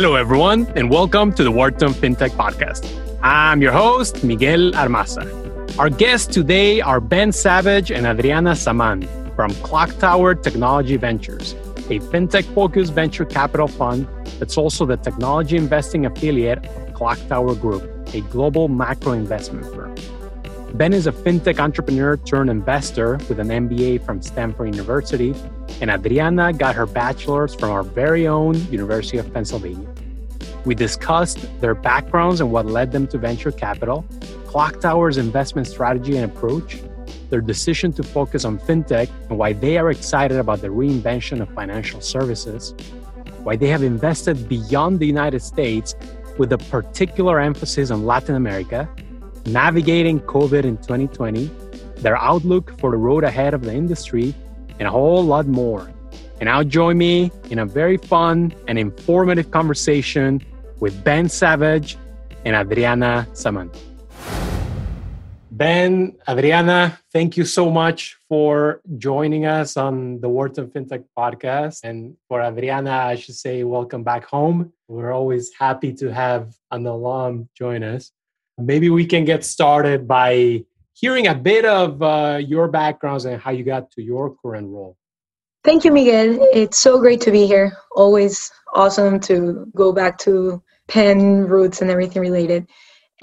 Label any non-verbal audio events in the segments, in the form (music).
Hello, everyone, and welcome to the Wharton FinTech Podcast. I'm your host, Miguel Armaza. Our guests today are Ben Savage and Adriana Saman from Clocktower Technology Ventures, a fintech focused venture capital fund that's also the technology investing affiliate of Clocktower Group, a global macro investment firm. Ben is a fintech entrepreneur turned investor with an MBA from Stanford University, and Adriana got her bachelor's from our very own University of Pennsylvania. We discussed their backgrounds and what led them to venture capital, Clocktower's investment strategy and approach, their decision to focus on fintech, and why they are excited about the reinvention of financial services, why they have invested beyond the United States with a particular emphasis on Latin America navigating COVID in 2020, their outlook for the road ahead of the industry, and a whole lot more. And now join me in a very fun and informative conversation with Ben Savage and Adriana Saman. Ben, Adriana, thank you so much for joining us on the Wharton FinTech podcast. And for Adriana, I should say, welcome back home. We're always happy to have an alum join us. Maybe we can get started by hearing a bit of uh, your backgrounds and how you got to your current role. Thank you, Miguel. It's so great to be here. Always awesome to go back to Penn roots and everything related.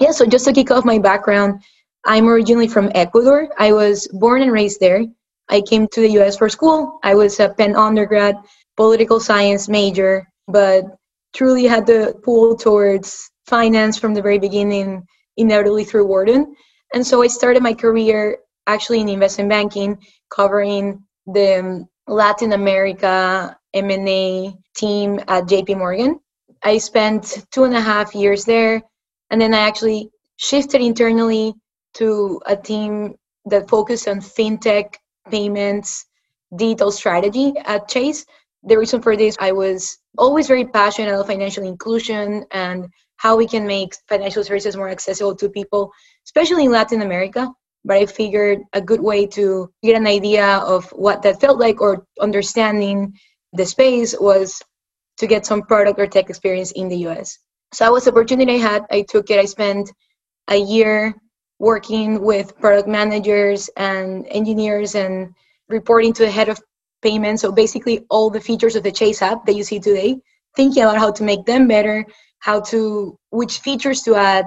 Yeah, so just to kick off my background, I'm originally from Ecuador. I was born and raised there. I came to the US for school. I was a Penn undergrad, political science major, but truly had the pull towards finance from the very beginning inevitably through Wharton. And so I started my career actually in investment banking, covering the um, Latin America M&A team at JP Morgan. I spent two and a half years there, and then I actually shifted internally to a team that focused on fintech, payments, digital strategy at Chase. The reason for this, I was always very passionate about financial inclusion and how we can make financial services more accessible to people, especially in Latin America. But I figured a good way to get an idea of what that felt like or understanding the space was to get some product or tech experience in the US. So that was the opportunity I had. I took it. I spent a year working with product managers and engineers and reporting to the head of payments. So basically all the features of the Chase app that you see today, thinking about how to make them better how to which features to add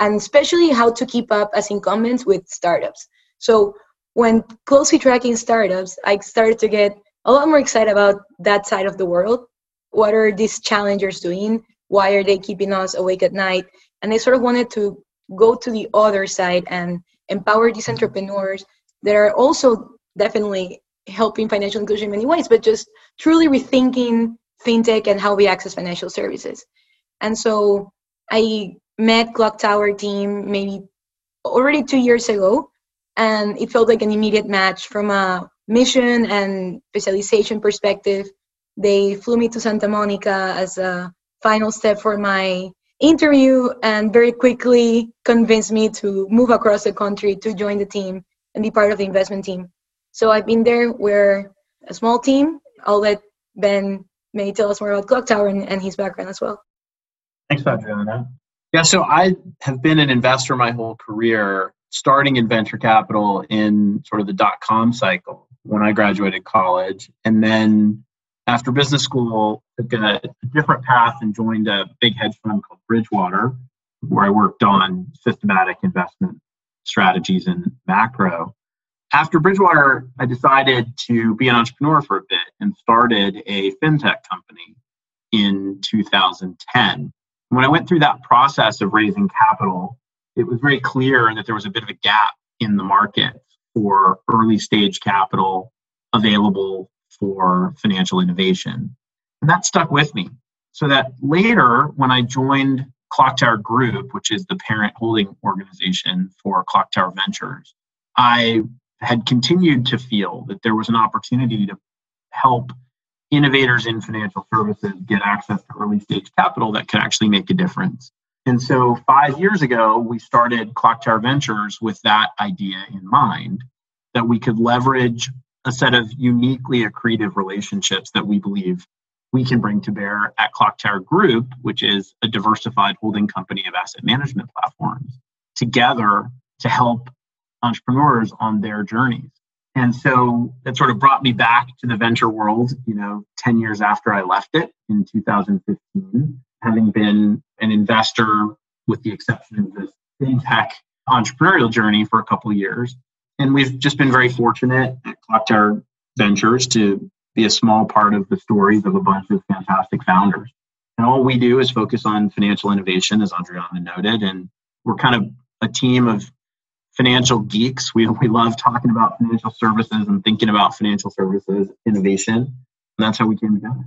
and especially how to keep up as incumbents with startups. So when closely tracking startups i started to get a lot more excited about that side of the world. What are these challengers doing? Why are they keeping us awake at night? And i sort of wanted to go to the other side and empower these entrepreneurs that are also definitely helping financial inclusion in many ways but just truly rethinking fintech and how we access financial services and so I met Clocktower team maybe already two years ago, and it felt like an immediate match from a mission and specialization perspective. They flew me to Santa Monica as a final step for my interview and very quickly convinced me to move across the country to join the team and be part of the investment team. So I've been there. We're a small team. I'll let Ben maybe tell us more about Clocktower and, and his background as well. Thanks, Adriana. Yeah, so I have been an investor my whole career, starting in venture capital in sort of the dot com cycle when I graduated college. And then after business school, took a, a different path and joined a big hedge fund called Bridgewater, where I worked on systematic investment strategies and macro. After Bridgewater, I decided to be an entrepreneur for a bit and started a fintech company in 2010 when I went through that process of raising capital, it was very clear that there was a bit of a gap in the market for early stage capital available for financial innovation. And that stuck with me. So that later, when I joined Clocktower Group, which is the parent holding organization for Clocktower Ventures, I had continued to feel that there was an opportunity to help innovators in financial services get access to early stage capital that can actually make a difference. And so five years ago, we started Clocktower Ventures with that idea in mind that we could leverage a set of uniquely accretive relationships that we believe we can bring to bear at Clocktower Group, which is a diversified holding company of asset management platforms, together to help entrepreneurs on their journeys. And so that sort of brought me back to the venture world, you know, 10 years after I left it in 2015, having been an investor with the exception of this fintech entrepreneurial journey for a couple years. And we've just been very fortunate at Clocktower Ventures to be a small part of the stories of a bunch of fantastic founders. And all we do is focus on financial innovation, as Adriana noted. And we're kind of a team of financial geeks. We, we love talking about financial services and thinking about financial services innovation. And that's how we came together.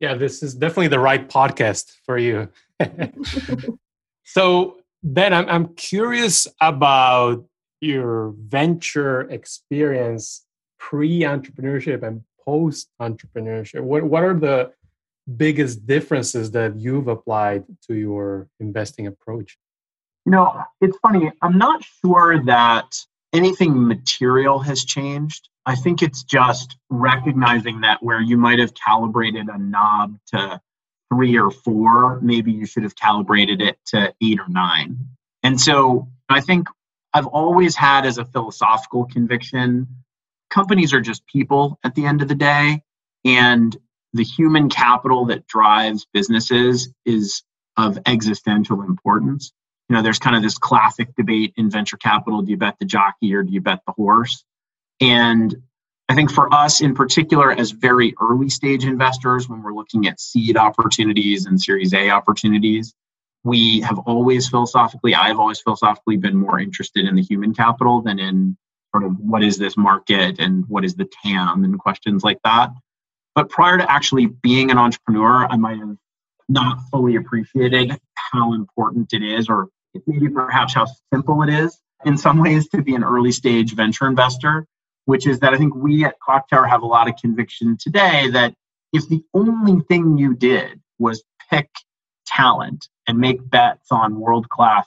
Yeah, this is definitely the right podcast for you. (laughs) so then I'm, I'm curious about your venture experience pre-entrepreneurship and post-entrepreneurship. What, what are the biggest differences that you've applied to your investing approach? You know, it's funny. I'm not sure that anything material has changed. I think it's just recognizing that where you might have calibrated a knob to three or four, maybe you should have calibrated it to eight or nine. And so I think I've always had as a philosophical conviction companies are just people at the end of the day. And the human capital that drives businesses is of existential importance you know, there's kind of this classic debate in venture capital do you bet the jockey or do you bet the horse? And I think for us in particular, as very early stage investors, when we're looking at seed opportunities and Series A opportunities, we have always philosophically, I've always philosophically been more interested in the human capital than in sort of what is this market and what is the TAM and questions like that. But prior to actually being an entrepreneur, I might have not fully appreciated how important it is or maybe perhaps how simple it is in some ways to be an early stage venture investor, which is that I think we at Clocktower have a lot of conviction today that if the only thing you did was pick talent and make bets on world class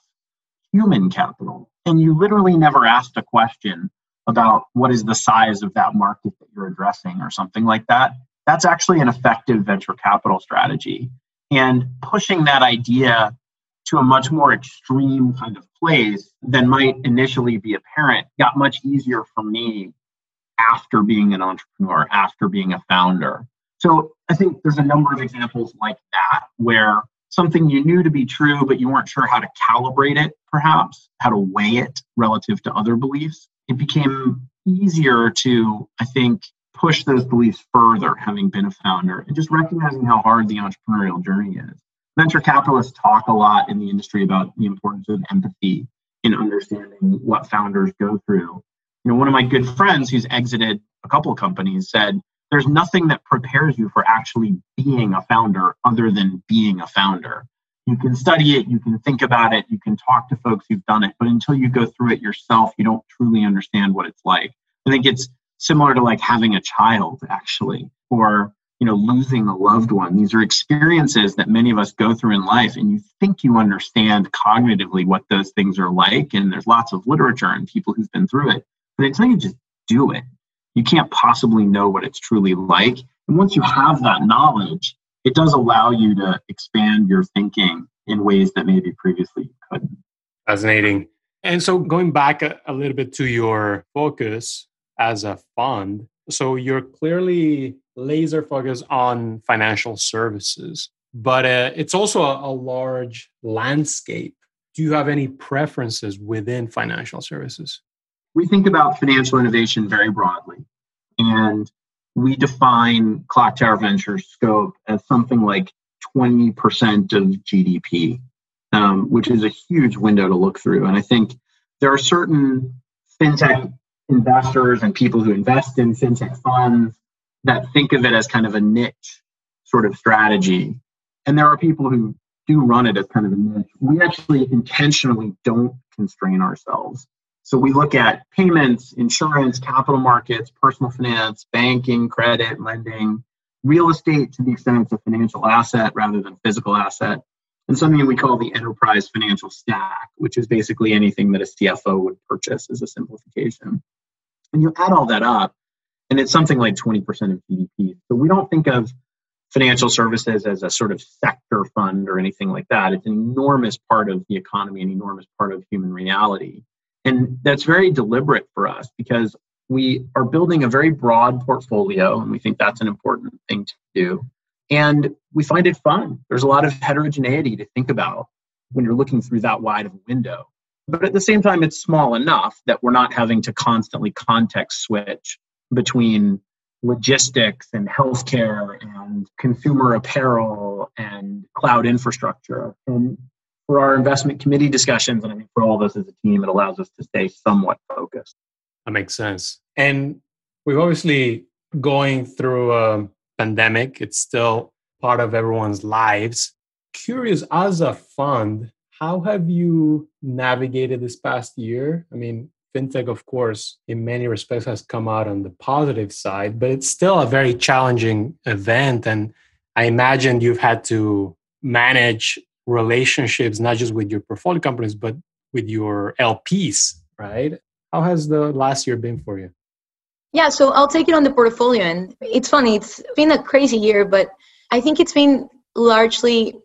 human capital, and you literally never asked a question about what is the size of that market that you're addressing or something like that, that's actually an effective venture capital strategy. And pushing that idea to a much more extreme kind of place than might initially be apparent got much easier for me after being an entrepreneur, after being a founder. So I think there's a number of examples like that where something you knew to be true, but you weren't sure how to calibrate it, perhaps, how to weigh it relative to other beliefs. It became easier to, I think, push those beliefs further, having been a founder, and just recognizing how hard the entrepreneurial journey is venture capitalists talk a lot in the industry about the importance of empathy in understanding what founders go through. You know, one of my good friends who's exited a couple companies said, there's nothing that prepares you for actually being a founder other than being a founder. You can study it, you can think about it, you can talk to folks who've done it, but until you go through it yourself, you don't truly understand what it's like. I think it's similar to like having a child, actually, or you know losing a loved one. These are experiences that many of us go through in life and you think you understand cognitively what those things are like and there's lots of literature and people who've been through it but until you just do it. You can't possibly know what it's truly like and once you have that knowledge it does allow you to expand your thinking in ways that maybe previously you couldn't. Fascinating. And so going back a, a little bit to your focus as a fund so you're clearly laser focused on financial services, but uh, it's also a, a large landscape. Do you have any preferences within financial services? We think about financial innovation very broadly, and we define Clock Tower Ventures scope as something like 20% of GDP, um, which is a huge window to look through. And I think there are certain fintech investors and people who invest in fintech funds that think of it as kind of a niche sort of strategy. And there are people who do run it as kind of a niche. We actually intentionally don't constrain ourselves. So we look at payments, insurance, capital markets, personal finance, banking, credit, lending, real estate to the extent it's a financial asset rather than physical asset, and something we call the enterprise financial stack, which is basically anything that a CFO would purchase as a simplification. And you add all that up, and it's something like 20% of GDP. So we don't think of financial services as a sort of sector fund or anything like that. It's an enormous part of the economy, an enormous part of human reality. And that's very deliberate for us because we are building a very broad portfolio, and we think that's an important thing to do. And we find it fun. There's a lot of heterogeneity to think about when you're looking through that wide of a window. But at the same time, it's small enough that we're not having to constantly context switch between logistics and healthcare and consumer apparel and cloud infrastructure. And for our investment committee discussions, and I think for all of us as a team, it allows us to stay somewhat focused. That makes sense. And we've obviously going through a pandemic. It's still part of everyone's lives. Curious, as a fund, how have you navigated this past year? I mean, fintech, of course, in many respects has come out on the positive side, but it's still a very challenging event. And I imagine you've had to manage relationships, not just with your portfolio companies, but with your LPs, right? How has the last year been for you? Yeah, so I'll take it on the portfolio. And it's funny, it's been a crazy year, but I think it's been largely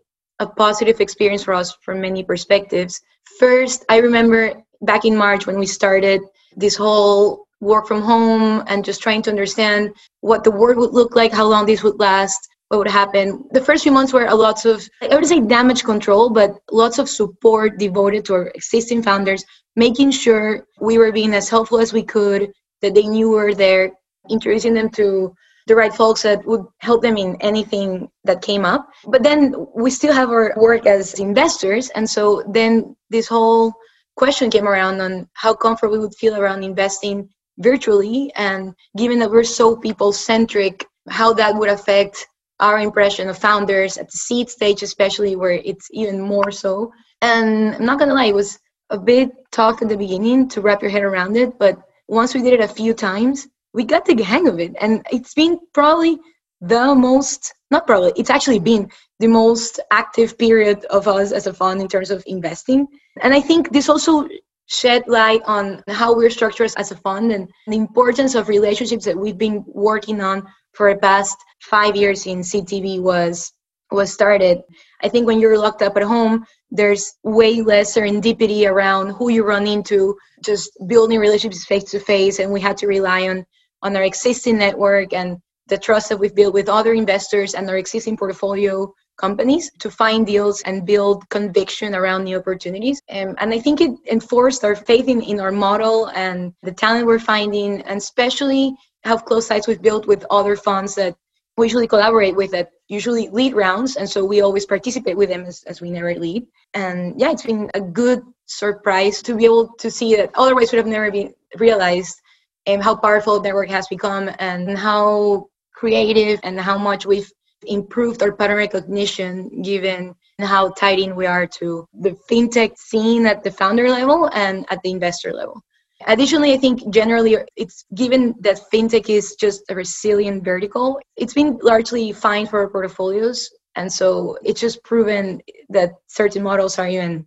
a positive experience for us from many perspectives. First, I remember back in March when we started this whole work from home and just trying to understand what the world would look like, how long this would last, what would happen. The first few months were a lots of, I would say damage control, but lots of support devoted to our existing founders, making sure we were being as helpful as we could, that they knew were there, introducing them to the right folks that would help them in anything that came up. But then we still have our work as investors. And so then this whole question came around on how comfortable we would feel around investing virtually. And given that we're so people centric, how that would affect our impression of founders at the seed stage, especially where it's even more so. And I'm not gonna lie, it was a bit tough at the beginning to wrap your head around it, but once we did it a few times, we got the hang of it. And it's been probably the most, not probably, it's actually been the most active period of us as a fund in terms of investing. And I think this also shed light on how we're structured as a fund and the importance of relationships that we've been working on for the past five years since CTV was was started. I think when you're locked up at home, there's way less serendipity around who you run into, just building relationships face to face, and we had to rely on on our existing network and the trust that we've built with other investors and our existing portfolio companies to find deals and build conviction around new opportunities. Um, and I think it enforced our faith in, in our model and the talent we're finding, and especially how close sites we've built with other funds that we usually collaborate with that usually lead rounds. And so we always participate with them as, as we never lead. And yeah, it's been a good surprise to be able to see that otherwise would have never been realized um, how powerful network has become and how creative and how much we've improved our pattern recognition given how tied in we are to the fintech scene at the founder level and at the investor level. Additionally, I think generally it's given that fintech is just a resilient vertical, it's been largely fine for portfolios. And so it's just proven that certain models are even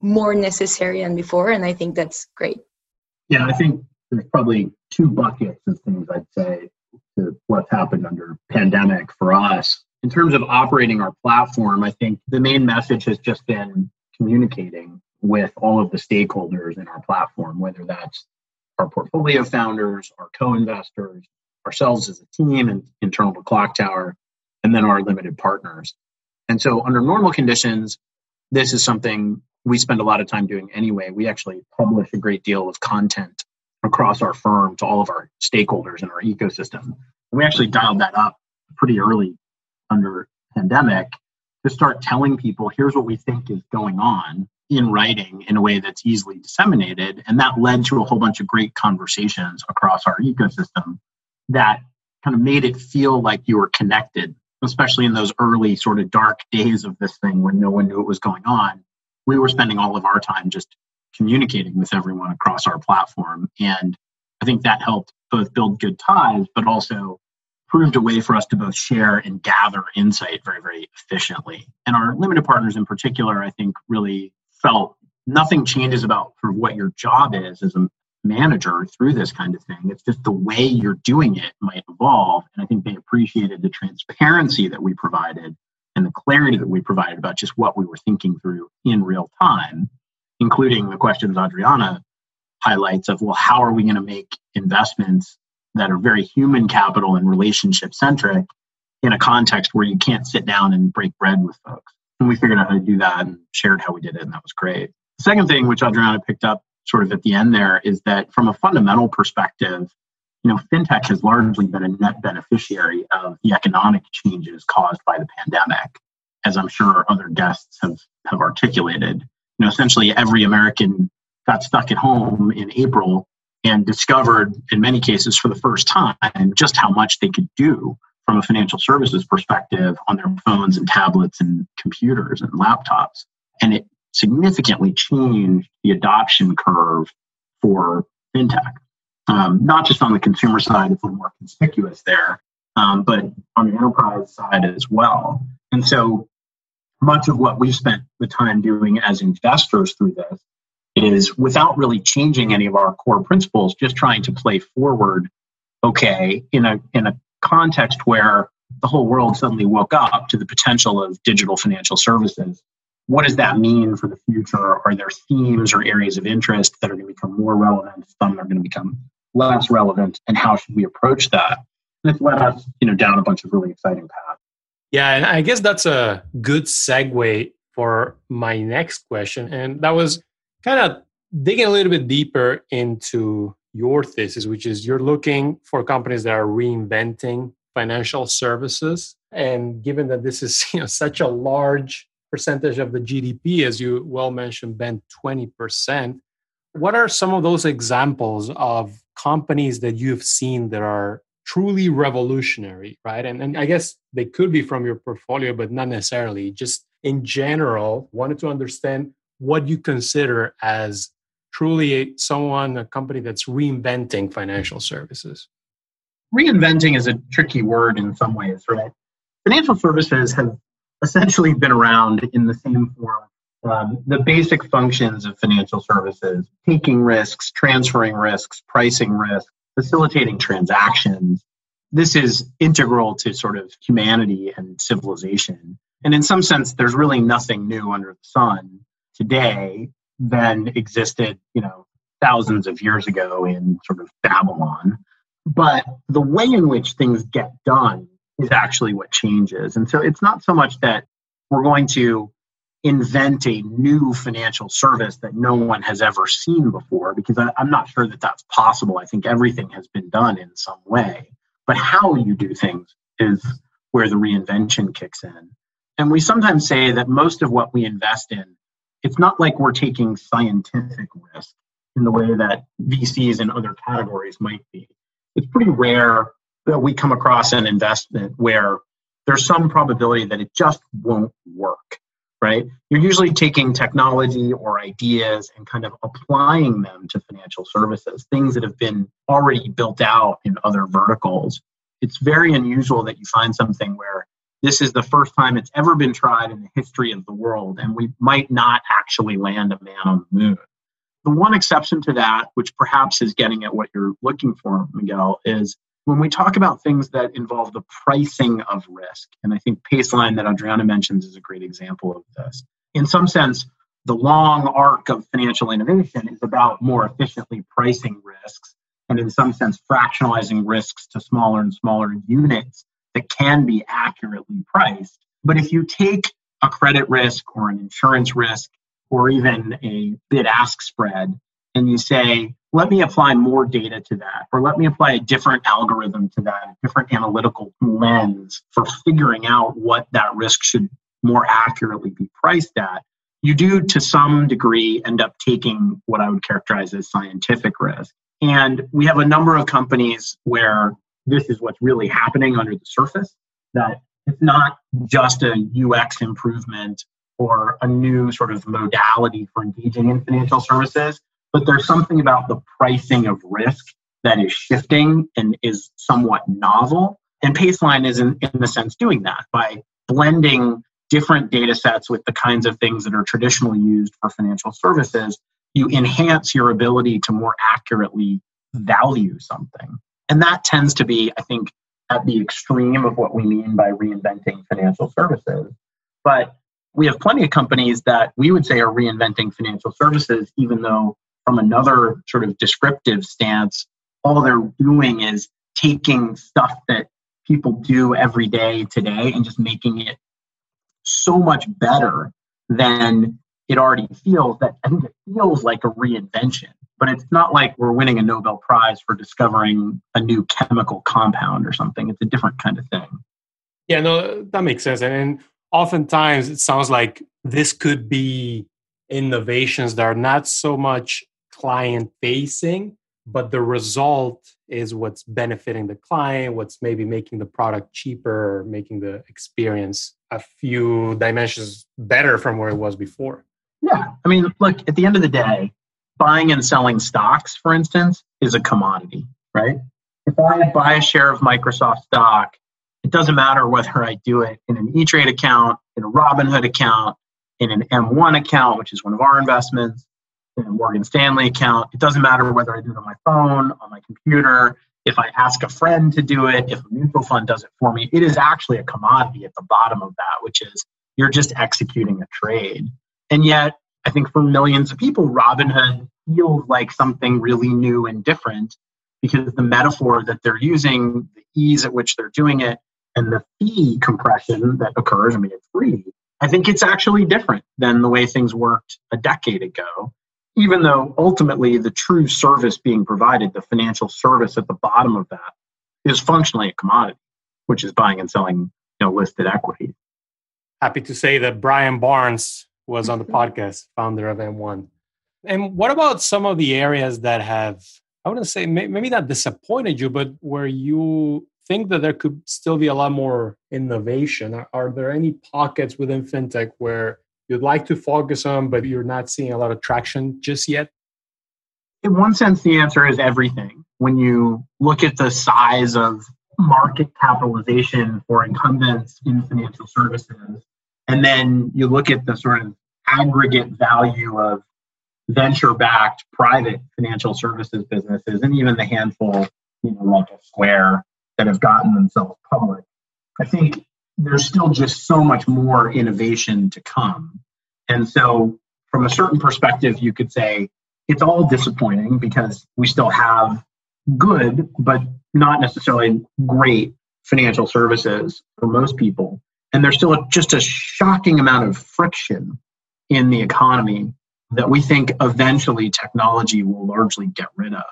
more necessary than before. And I think that's great. Yeah, I think there's probably two buckets of things I'd say to what's happened under pandemic for us. In terms of operating our platform, I think the main message has just been communicating with all of the stakeholders in our platform, whether that's our portfolio founders, our co-investors, ourselves as a team and internal to Clocktower, and then our limited partners. And so under normal conditions, this is something we spend a lot of time doing anyway. We actually publish a great deal of content across our firm to all of our stakeholders in our ecosystem. And we actually dialed that up pretty early under pandemic to start telling people here's what we think is going on in writing in a way that's easily disseminated. And that led to a whole bunch of great conversations across our ecosystem that kind of made it feel like you were connected, especially in those early sort of dark days of this thing when no one knew what was going on. We were spending all of our time just communicating with everyone across our platform. And I think that helped both build good ties, but also proved a way for us to both share and gather insight very, very efficiently. And our limited partners in particular, I think, really felt nothing changes about sort of what your job is as a manager through this kind of thing. It's just the way you're doing it might evolve. And I think they appreciated the transparency that we provided and the clarity that we provided about just what we were thinking through in real time, including the questions Adriana highlights of, well, how are we going to make investments that are very human capital and relationship centric in a context where you can't sit down and break bread with folks? And we figured out how to do that and shared how we did it, and that was great. The second thing, which Adriana picked up sort of at the end there, is that from a fundamental perspective, you know, fintech has largely been a net beneficiary of the economic changes caused by the pandemic, as I'm sure other guests have, have articulated. You know, essentially every American got stuck at home in April and discovered, in many cases for the first time, just how much they could do from a financial services perspective on their phones and tablets and computers and laptops. And it significantly changed the adoption curve for fintech. Um, not just on the consumer side, it's a little more conspicuous there, um, but on the enterprise side as well. And so much of what we've spent the time doing as investors through this is without really changing any of our core principles, just trying to play forward, okay, in a in a context where the whole world suddenly woke up to the potential of digital financial services. What does that mean for the future? Are there themes or areas of interest that are going to become more relevant? Some are going to become less relevant, and how should we approach that? And it's led us, you know, down a bunch of really exciting paths. Yeah, and I guess that's a good segue for my next question, and that was kind of digging a little bit deeper into your thesis, which is you're looking for companies that are reinventing financial services. And given that this is (laughs) you know such a large percentage of the GDP, as you well mentioned, Ben, 20%, what are some of those examples of companies that you've seen that are truly revolutionary, right? And, and I guess they could be from your portfolio, but not necessarily. Just in general, wanted to understand what you consider as truly someone, a company that's reinventing financial services? Reinventing is a tricky word in some ways, right? Financial services have essentially been around in the same form. Um, the basic functions of financial services taking risks, transferring risks, pricing risk, facilitating transactions. This is integral to sort of humanity and civilization. And in some sense, there's really nothing new under the sun today than existed, you know, thousands of years ago in sort of Babylon. But the way in which things get done is actually what changes. And so it's not so much that we're going to invent a new financial service that no one has ever seen before, because I, am not sure that that's possible. I think everything has been done in some way. But how you do things is where the reinvention kicks in. And we sometimes say that most of what we invest in it's not like we're taking scientific risk in the way that VCs and other categories might be. It's pretty rare that we come across an investment where there's some probability that it just won't work, right? You're usually taking technology or ideas and kind of applying them to financial services, things that have been already built out in other verticals. It's very unusual that you find something where this is the first time it's ever been tried in the history of the world, and we might not actually land a man on the moon. The one exception to that, which perhaps is getting at what you're looking for, Miguel, is when we talk about things that involve the pricing of risk. And I think Paceline that Adriana mentions is a great example of this. In some sense, the long arc of financial innovation is about more efficiently pricing risks and, in some sense, fractionalizing risks to smaller and smaller units that can be accurately priced. But if you take a credit risk or an insurance risk or even a bid ask spread and you say, let me apply more data to that, or let me apply a different algorithm to that, a different analytical lens for figuring out what that risk should more accurately be priced at, you do to some degree end up taking what I would characterize as scientific risk. And we have a number of companies where this is what's really happening under the surface, that it's not just a UX improvement or a new sort of modality for engaging in financial services, but there's something about the pricing of risk that is shifting and is somewhat novel. And Paceline is, in, in the sense, doing that by blending different data sets with the kinds of things that are traditionally used for financial services. you enhance your ability to more accurately value something. And that tends to be, I think, at the extreme of what we mean by reinventing financial services. But we have plenty of companies that we would say are reinventing financial services, even though, from another sort of descriptive stance, all they're doing is taking stuff that people do every day today and just making it so much better than it already feels that I think it feels like a reinvention. But it's not like we're winning a Nobel Prize for discovering a new chemical compound or something. It's a different kind of thing. Yeah, no, that makes sense. And oftentimes it sounds like this could be innovations that are not so much client facing, but the result is what's benefiting the client, what's maybe making the product cheaper, making the experience a few dimensions better from where it was before. Yeah. I mean, look, at the end of the day, buying and selling stocks, for instance, is a commodity, right? If I buy a share of Microsoft stock, it doesn't matter whether I do it in an E Trade account, in a Robinhood account, in an M1 account, which is one of our investments, in a Morgan Stanley account. It doesn't matter whether I do it on my phone, on my computer, if I ask a friend to do it, if a mutual fund does it for me. It is actually a commodity at the bottom of that, which is you're just executing a trade. And yet, think for millions of people, Robinhood feels like something really new and different because the metaphor that they're using, the ease at which they're doing it, and the fee compression that occurs, I mean, it's free. I think it's actually different than the way things worked a decade ago, even though ultimately the true service being provided, the financial service at the bottom of that, is functionally a commodity, which is buying and selling you know, listed equity. Happy to say that Brian Barnes was on the mm-hmm. podcast, founder of M1. And what about some of the areas that have, I wouldn't say maybe not disappointed you, but where you think that there could still be a lot more innovation? Are, are there any pockets within fintech where you'd like to focus on, but you're not seeing a lot of traction just yet? In one sense, the answer is everything. When you look at the size of market capitalization for incumbents in financial services, and then you look at the sort of aggregate value of venture backed private financial services businesses and even the handful, you know, like a Square that have gotten themselves public. I think there's still just so much more innovation to come. And so, from a certain perspective, you could say it's all disappointing because we still have good, but not necessarily great financial services for most people. And there's still just a shocking amount of friction in the economy that we think eventually technology will largely get rid of.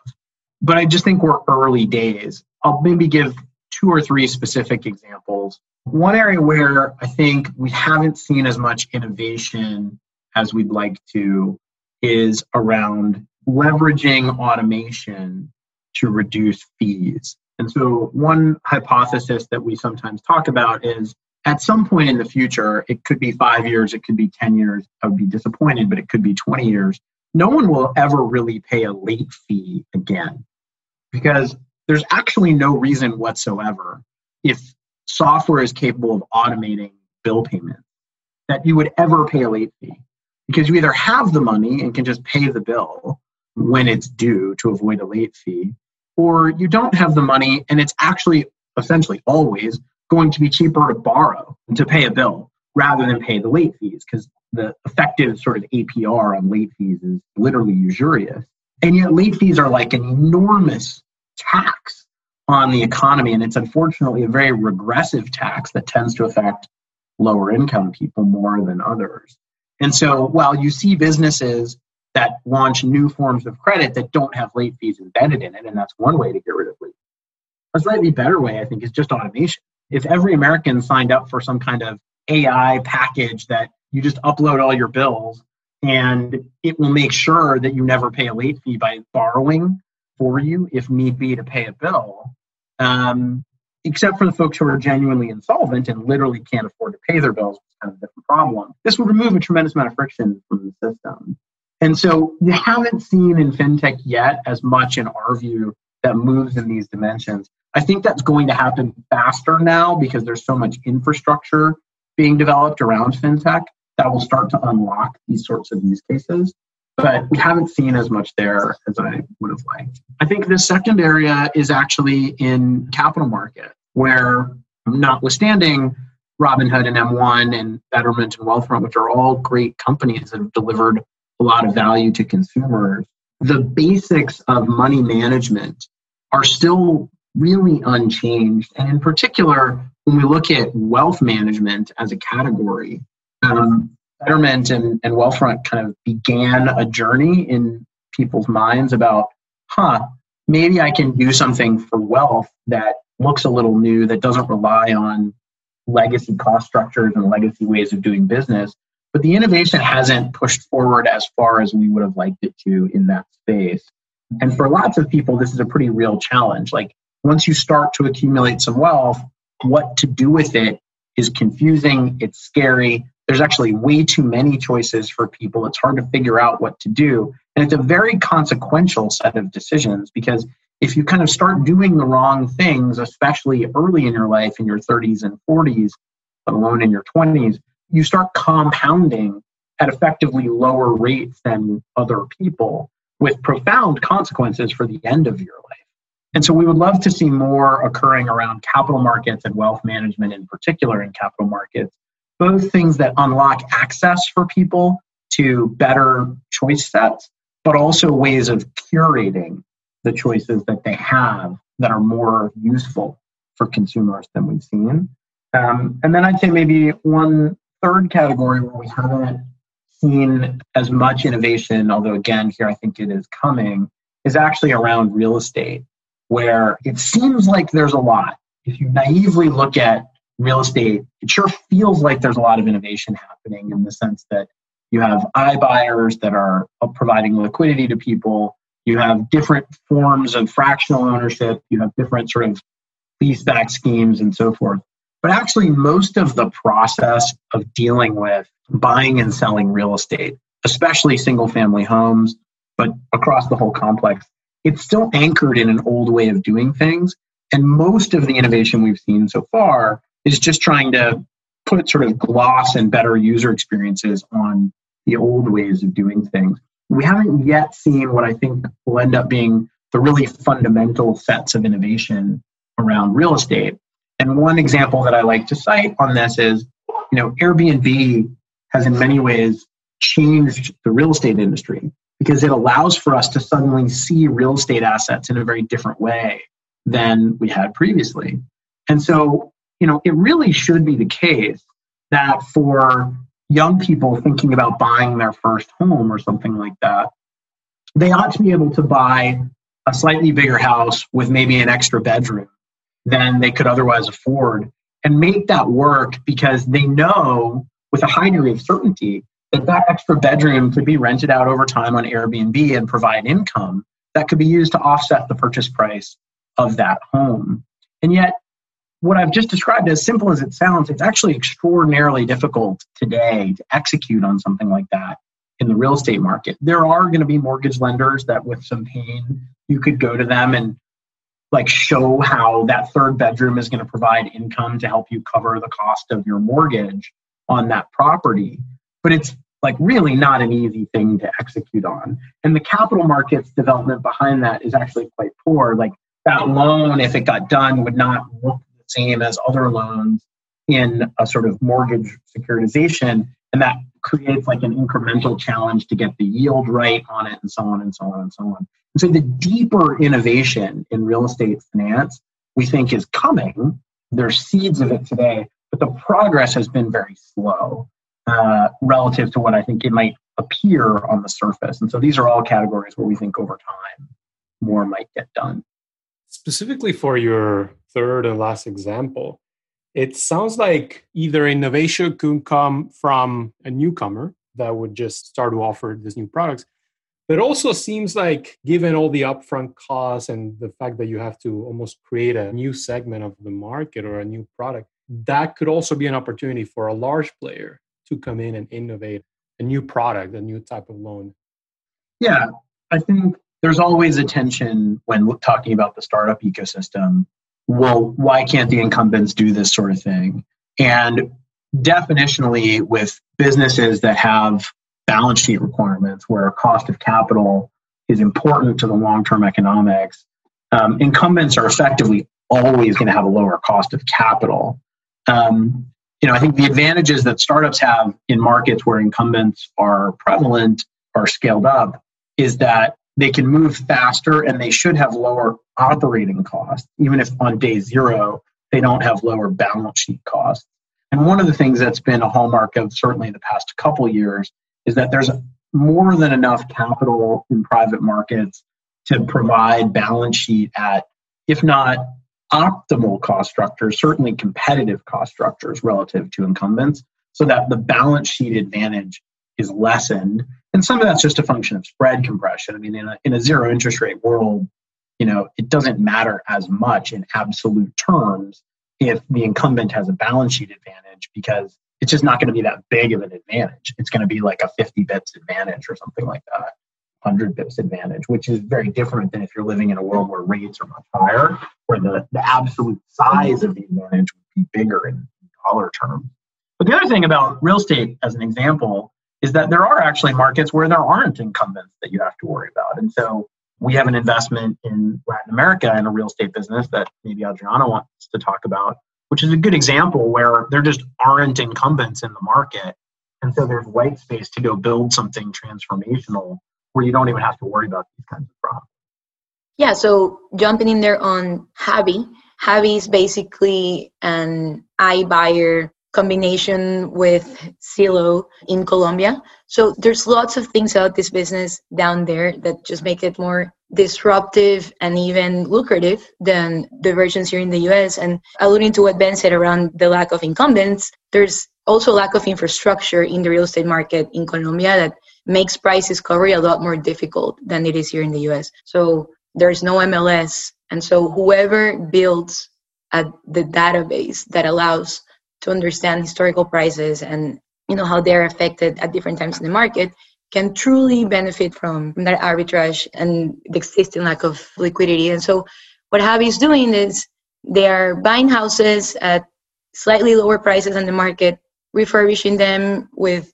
But I just think we're early days. I'll maybe give two or three specific examples. One area where I think we haven't seen as much innovation as we'd like to is around leveraging automation to reduce fees. And so, one hypothesis that we sometimes talk about is at some point in the future, it could be five years, it could be 10 years. I would be disappointed, but it could be 20 years. No one will ever really pay a late fee again because there's actually no reason whatsoever if software is capable of automating bill payment that you would ever pay a late fee because you either have the money and can just pay the bill when it's due to avoid a late fee or you don't have the money and it's actually essentially always going to be cheaper to borrow and to pay a bill rather than pay the late fees because the effective sort of APR on late fees is literally usurious. And yet, late fees are like an enormous tax on the economy. And it's unfortunately a very regressive tax that tends to affect lower income people more than others. And so, while you see businesses that launch new forms of credit that don't have late fees embedded in it, and that's one way to get rid of late. A slightly better way, I think, is just automation if every American signed up for some kind of AI package that you just upload all your bills and it will make sure that you never pay a late fee by borrowing for you if need be to pay a bill, um, except for the folks who are genuinely insolvent and literally can't afford to pay their bills, which is kind of a different problem. This would remove a tremendous amount of friction from the system. And so you haven't seen in fintech yet as much, in our view, that moves in these dimensions. I think that's going to happen faster now because there's so much infrastructure being developed around fintech that will start to unlock these sorts of use cases. but we haven't seen as much there as I would have liked. I think the second area is actually in capital market, where notwithstanding Robinhood and M1 and Betterment and Wealthfront, which are all great companies that have delivered a lot of value to consumers, the basics of money management are still really unchanged. And in particular, when we look at wealth management as a category, um, Betterment and, and Wealthfront kind of began a journey in people's minds about, huh, maybe I can do something for wealth that looks a little new, that doesn't rely on legacy cost structures and legacy ways of doing business. But the innovation hasn't pushed forward as far as we would have liked it to in that space. And for lots of people, this is a pretty real challenge. Like once you start to accumulate some wealth, what to do with it is confusing, it's scary. There's actually way too many choices for people. It's hard to figure out what to do. And it's a very consequential set of decisions because if you kind of start doing the wrong things, especially early in your life, in your 30s and 40s, let alone in your 20s, you start compounding at effectively lower rates than other people with profound consequences for the end of your life. And so we would love to see more occurring around capital markets and wealth management in particular in capital markets, both things that unlock access for people to better choice sets, but also ways of curating the choices that they have that are more useful for consumers than we've seen. Um, and then I'd say maybe one third category where we haven't seen as much innovation, although again, here I think it is coming, is actually around real estate where it seems like there's a lot. If you naively look at real estate, it sure feels like there's a lot of innovation happening in the sense that you have iBuyers that are providing liquidity to people. You have different forms of fractional ownership. You have different sort of leaseback schemes and so forth. But actually, most of the process of dealing with buying and selling real estate, especially single family homes, but across the whole complex, it's still anchored in an old way of doing things. And most of the innovation we've seen so far is just trying to put sort of gloss and better user experiences on the old ways of doing things. We haven't yet seen what I think will end up being the really fundamental sets of innovation around real estate. And one example that I like to cite on this is, you know, Airbnb has in many ways changed the real estate industry because it allows for us to suddenly see real estate assets in a very different way than we had previously. And so, you know, it really should be the case that for young people thinking about buying their first home or something like that, they ought to be able to buy a slightly bigger house with maybe an extra bedroom than they could otherwise afford and make that work because they know with a high degree of certainty that that extra bedroom could be rented out over time on Airbnb and provide income that could be used to offset the purchase price of that home. And yet, what I've just described, as simple as it sounds, it's actually extraordinarily difficult today to execute on something like that in the real estate market. There are going to be mortgage lenders that, with some pain, you could go to them and like show how that third bedroom is going to provide income to help you cover the cost of your mortgage on that property. But it's like really not an easy thing to execute on. And the capital markets development behind that is actually quite poor. Like that loan, if it got done, would not look the same as other loans in a sort of mortgage securitization. And that creates like an incremental challenge to get the yield right on it and so on and so on and so on. And so the deeper innovation in real estate finance we think is coming. There's seeds of it today, but the progress has been very slow. Uh, relative to what I think it might appear on the surface. And so these are all categories where we think over time more might get done. Specifically for your third and last example, it sounds like either innovation could come from a newcomer that would just start to offer these new products, but also seems like given all the upfront costs and the fact that you have to almost create a new segment of the market or a new product, that could also be an opportunity for a large player to come in and innovate a new product, a new type of loan? Yeah, I think there's always a tension when talking about the startup ecosystem. Well, why can't the incumbents do this sort of thing? And definitionally, with businesses that have balance sheet requirements where cost of capital is important to the long term economics, um, incumbents are effectively always going to have a lower cost of capital. Um, you know, I think the advantages that startups have in markets where incumbents are prevalent or scaled up is that they can move faster and they should have lower operating costs, even if on day zero they don't have lower balance sheet costs. And one of the things that's been a hallmark of certainly the past couple years is that there's more than enough capital in private markets to provide balance sheet at, if not optimal cost structures, certainly competitive cost structures relative to incumbents, so that the balance sheet advantage is lessened. And some of that's just a function of spread compression. I mean, in a, in a zero interest rate world, you know, it doesn't matter as much in absolute terms if the incumbent has a balance sheet advantage because it's just not going to be that big of an advantage. It's going to be like a 50 bips advantage or something like that, 100 bips advantage, which is very different than if you're living in a world where rates are much higher, where the, the absolute size of the advantage would be bigger in dollar terms. But the other thing about real estate, as an example, is that there are actually markets where there aren't incumbents that you have to worry about. And so we have an investment in Latin America in a real estate business that maybe Adriana wants to talk about, which is a good example where there just aren't incumbents in the market. And so there's white space to go build something transformational where you don't even have to worry about these kinds of problems. Yeah, so jumping in there on Habi. Habi is basically an iBuyer combination with Zillow in Colombia. So there's lots of things about this business down there that just make it more disruptive and even lucrative than the versions here in the US. And alluding to what Ben said around the lack of incumbents, there's also lack of infrastructure in the real estate market in Colombia that makes price discovery a lot more difficult than it is here in the US. So there's no MLS. And so whoever builds a, the database that allows to understand historical prices and you know how they're affected at different times in the market can truly benefit from that arbitrage and the existing lack of liquidity. And so what Habi is doing is they are buying houses at slightly lower prices than the market, refurbishing them with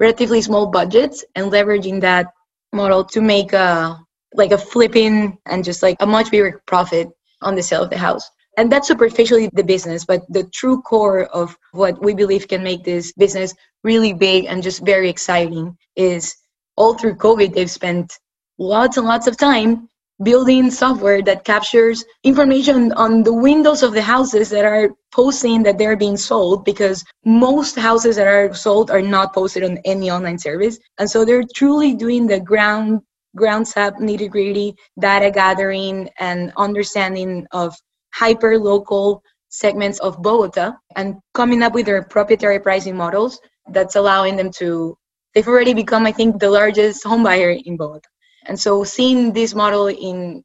relatively small budgets and leveraging that model to make a like a flipping and just like a much bigger profit on the sale of the house. And that's superficially the business, but the true core of what we believe can make this business really big and just very exciting is all through COVID, they've spent lots and lots of time building software that captures information on the windows of the houses that are posting that they're being sold because most houses that are sold are not posted on any online service. And so they're truly doing the ground grounds up nitty gritty data gathering and understanding of hyper local segments of Bogota and coming up with their proprietary pricing models that's allowing them to they've already become I think the largest home buyer in Bogota. And so seeing this model in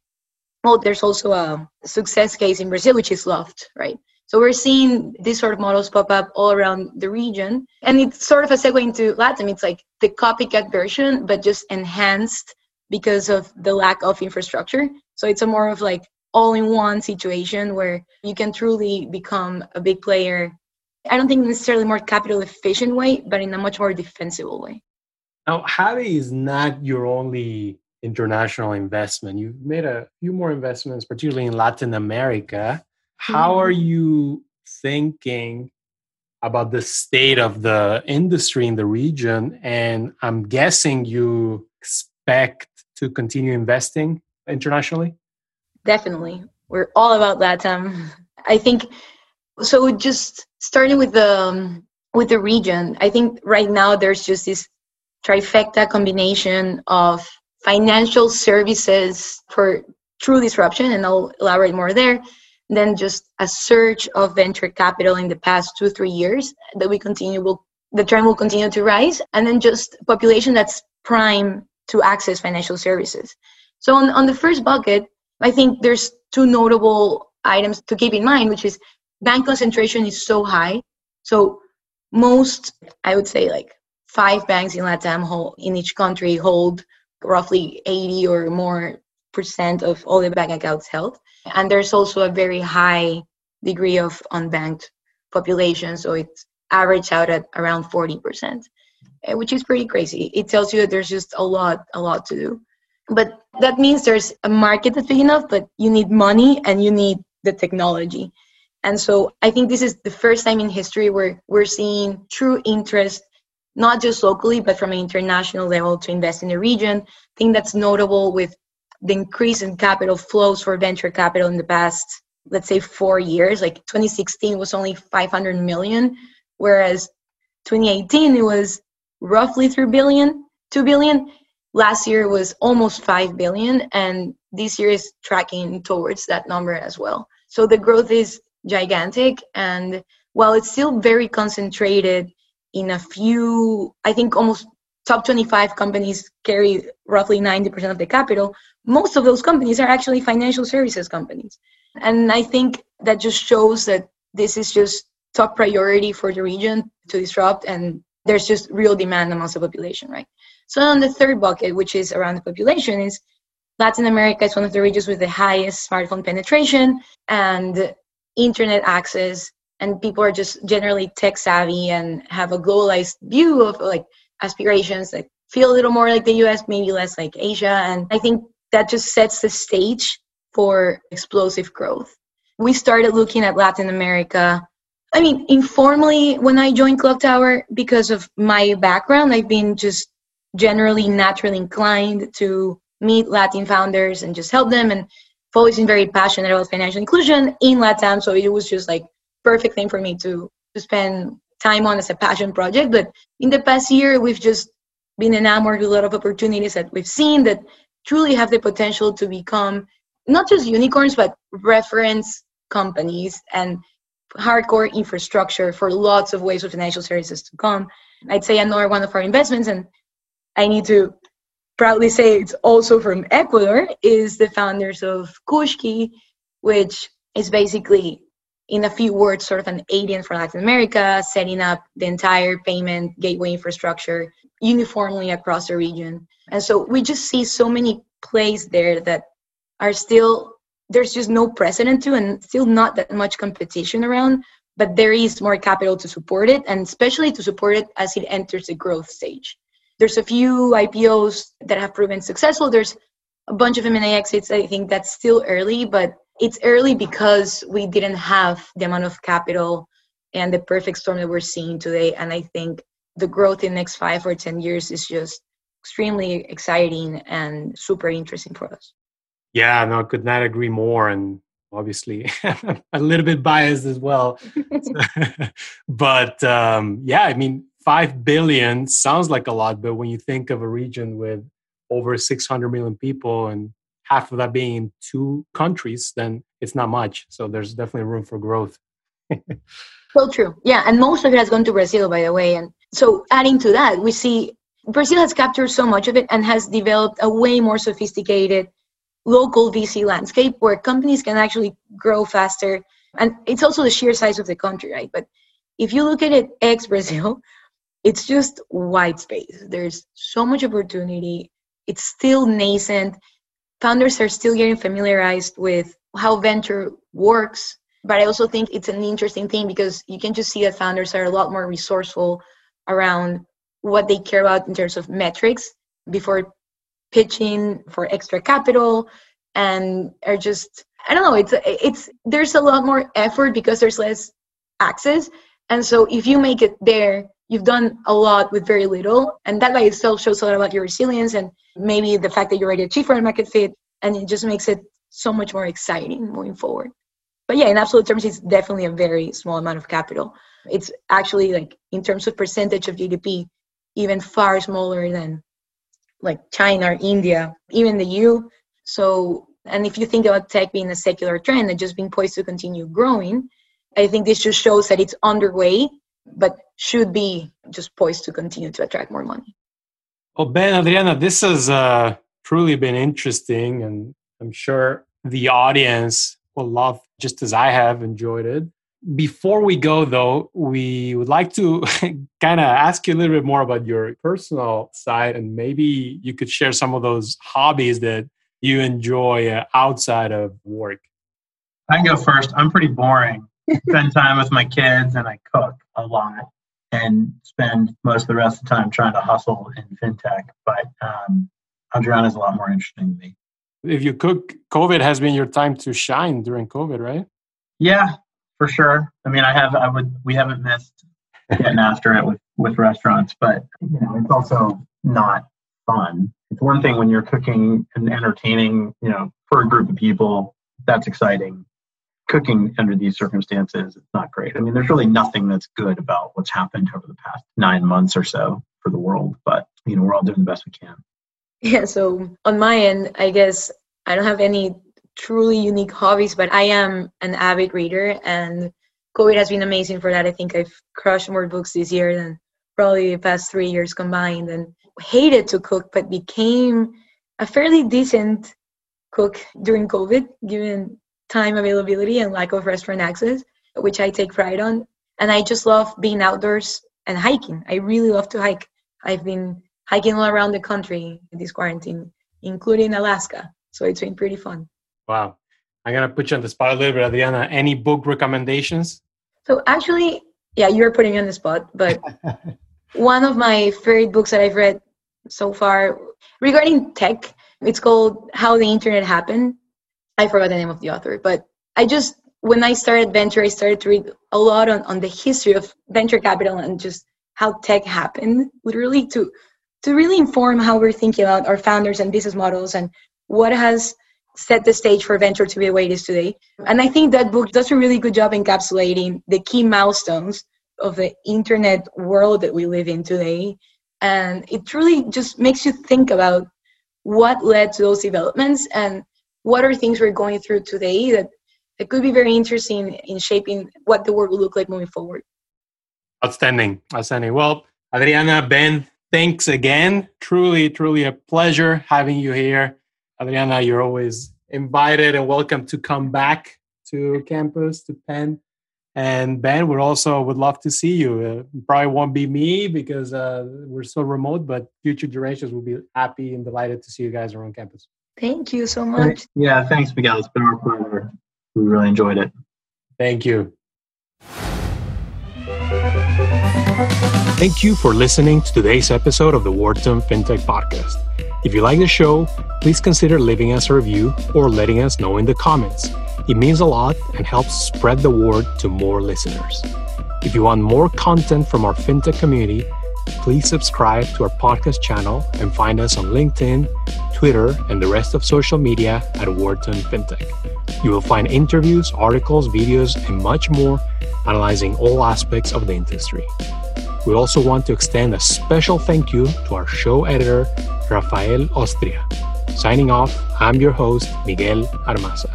well there's also a success case in Brazil which is Loft, right? So we're seeing these sort of models pop up all around the region. And it's sort of a segue into Latin. It's like the copycat version, but just enhanced because of the lack of infrastructure. So it's a more of like all in one situation where you can truly become a big player. I don't think necessarily more capital efficient way, but in a much more defensible way. Now, Habi is not your only international investment. You've made a few more investments, particularly in Latin America. How mm-hmm. are you thinking about the state of the industry in the region? And I'm guessing you expect to continue investing internationally? Definitely. We're all about that. Um, (laughs) I think so. Just starting with the um, with the region, I think right now there's just this trifecta combination of financial services for true disruption, and I'll elaborate more there. Then just a surge of venture capital in the past two three years that we continue will the trend will continue to rise, and then just population that's prime to access financial services. So on, on the first bucket, I think there's two notable items to keep in mind, which is bank concentration is so high. So most, I would say, like five banks in Latam hold, in each country hold roughly 80 or more percent of all the bank accounts held. And there's also a very high degree of unbanked population, so it's averaged out at around 40%. eh, which is pretty crazy. It tells you that there's just a lot, a lot to do. But that means there's a market that's big enough, but you need money and you need the technology. And so I think this is the first time in history where we're seeing true interest, not just locally, but from an international level to invest in the region. I think that's notable with the increase in capital flows for venture capital in the past, let's say, four years. Like 2016 was only 500 million, whereas 2018 it was roughly 3 billion, 2 billion. Last year was almost 5 billion, and this year is tracking towards that number as well. So the growth is gigantic, and while it's still very concentrated in a few, I think almost top 25 companies carry roughly 90% of the capital, most of those companies are actually financial services companies. And I think that just shows that this is just top priority for the region to disrupt and there's just real demand amongst the population, right? So on the third bucket, which is around the population, is Latin America is one of the regions with the highest smartphone penetration and internet access and people are just generally tech savvy and have a globalized view of like aspirations that feel a little more like the US, maybe less like Asia. And I think that just sets the stage for explosive growth. We started looking at Latin America. I mean, informally, when I joined Clocktower, because of my background, I've been just generally naturally inclined to meet Latin founders and just help them. And I've always been very passionate about financial inclusion in Latam. So it was just like perfect thing for me to, to spend time on as a passion project. But in the past year, we've just been enamored with a lot of opportunities that we've seen that truly have the potential to become not just unicorns, but reference companies and hardcore infrastructure for lots of ways of financial services to come. I'd say another one of our investments, and I need to proudly say it's also from Ecuador, is the founders of Kushki, which is basically in a few words, sort of an Adyen for Latin America, setting up the entire payment gateway infrastructure uniformly across the region. And so we just see so many plays there that are still, there's just no precedent to, and still not that much competition around, but there is more capital to support it, and especially to support it as it enters the growth stage. There's a few IPOs that have proven successful. There's a bunch of M&A exits. I think that's still early, but it's early because we didn't have the amount of capital and the perfect storm that we're seeing today. And I think the growth in the next five or 10 years is just extremely exciting and super interesting for us. Yeah, no, could not agree more. And obviously, (laughs) a little bit biased as well. (laughs) but um, yeah, I mean, 5 billion sounds like a lot, but when you think of a region with over 600 million people and half of that being in two countries, then it's not much. So there's definitely room for growth. (laughs) so true. Yeah. And most of it has gone to Brazil, by the way. And so adding to that, we see Brazil has captured so much of it and has developed a way more sophisticated local VC landscape where companies can actually grow faster. And it's also the sheer size of the country, right? But if you look at it ex Brazil, (laughs) it's just white space. There's so much opportunity. It's still nascent founders are still getting familiarized with how venture works but i also think it's an interesting thing because you can just see that founders are a lot more resourceful around what they care about in terms of metrics before pitching for extra capital and are just i don't know it's it's there's a lot more effort because there's less access. And so if you make it there you've done a lot with very little and that by itself shows a lot about your resilience and maybe the fact that you're already achieved product market fit and it just makes it so much more exciting moving forward. But yeah in absolute terms it's definitely a very small amount of capital. It's actually like in terms of percentage of gdp even far smaller than like china or india even the eu so and if you think about tech being a secular trend and just being poised to continue growing i think this just shows that it's underway but should be just poised to continue to attract more money. Well, Ben, Adriana, this has uh, truly been interesting, and I'm sure the audience will love just as I have enjoyed it. Before we go, though, we would like to (laughs) kind of ask you a little bit more about your personal side, and maybe you could share some of those hobbies that you enjoy uh, outside of work. I can go first. I'm pretty boring spend time with my kids and I cook a lot. and spend most of the rest of the time trying to hustle in fintech. But um, Adriana is a lot more interesting to me. If you cook, COVID has been your time to shine during COVID, right? Yeah, for sure. I mean, I have, I would, we haven't missed getting after it with with restaurants, but you know, it's also not fun. It's one thing when you're cooking and entertaining, you know, for a group of people, that's exciting. Cooking under these circumstances, it's not great. I mean, there's really nothing that's good about what's happened over the past nine months or so for the world, but you know, we're all doing the best we can. Yeah, so on my end, I guess I don't have any truly unique hobbies, but I am an avid reader and COVID has been amazing for that. I think I've crushed more books this year than probably the past three years combined and hated to cook, but became a fairly decent cook during COVID, given time availability and lack of restaurant access, which I take pride on. And I just love being outdoors and hiking. I really love to hike. I've been hiking all around the country in this quarantine, including Alaska. So it's been pretty fun. Wow. I'm going to put you on the spot a little bit, Adriana. Any book recommendations? So actually, yeah, you're putting me on the spot, but (laughs) one of my favorite books that I've read so far regarding tech, it's called How the Internet Happened. I forgot the name of the author, but I just when I started venture, I started to read a lot on, on the history of venture capital and just how tech happened, literally to to really inform how we're thinking about our founders and business models and what has set the stage for venture to be the way it is today. And I think that book does a really good job encapsulating the key milestones of the internet world that we live in today. And it truly just makes you think about what led to those developments and what are things we're going through today that, that could be very interesting in shaping what the world will look like moving forward. Outstanding. Outstanding. Well, Adriana, Ben, thanks again. Truly, truly a pleasure having you here. Adriana, you're always invited and welcome to come back to campus, to Penn. And Ben, we also would love to see you. Uh, probably won't be me because uh, we're still remote, but future generations will be happy and delighted to see you guys around campus. Thank you so much. Yeah, thanks, Miguel. It's been our pleasure. We really enjoyed it. Thank you. Thank you for listening to today's episode of the Wharton FinTech Podcast. If you like the show, please consider leaving us a review or letting us know in the comments. It means a lot and helps spread the word to more listeners. If you want more content from our fintech community, please subscribe to our podcast channel and find us on LinkedIn, Twitter, and the rest of social media at Wharton FinTech. You will find interviews, articles, videos, and much more analyzing all aspects of the industry. We also want to extend a special thank you to our show editor, Rafael Ostria. Signing off, I'm your host, Miguel Armaza.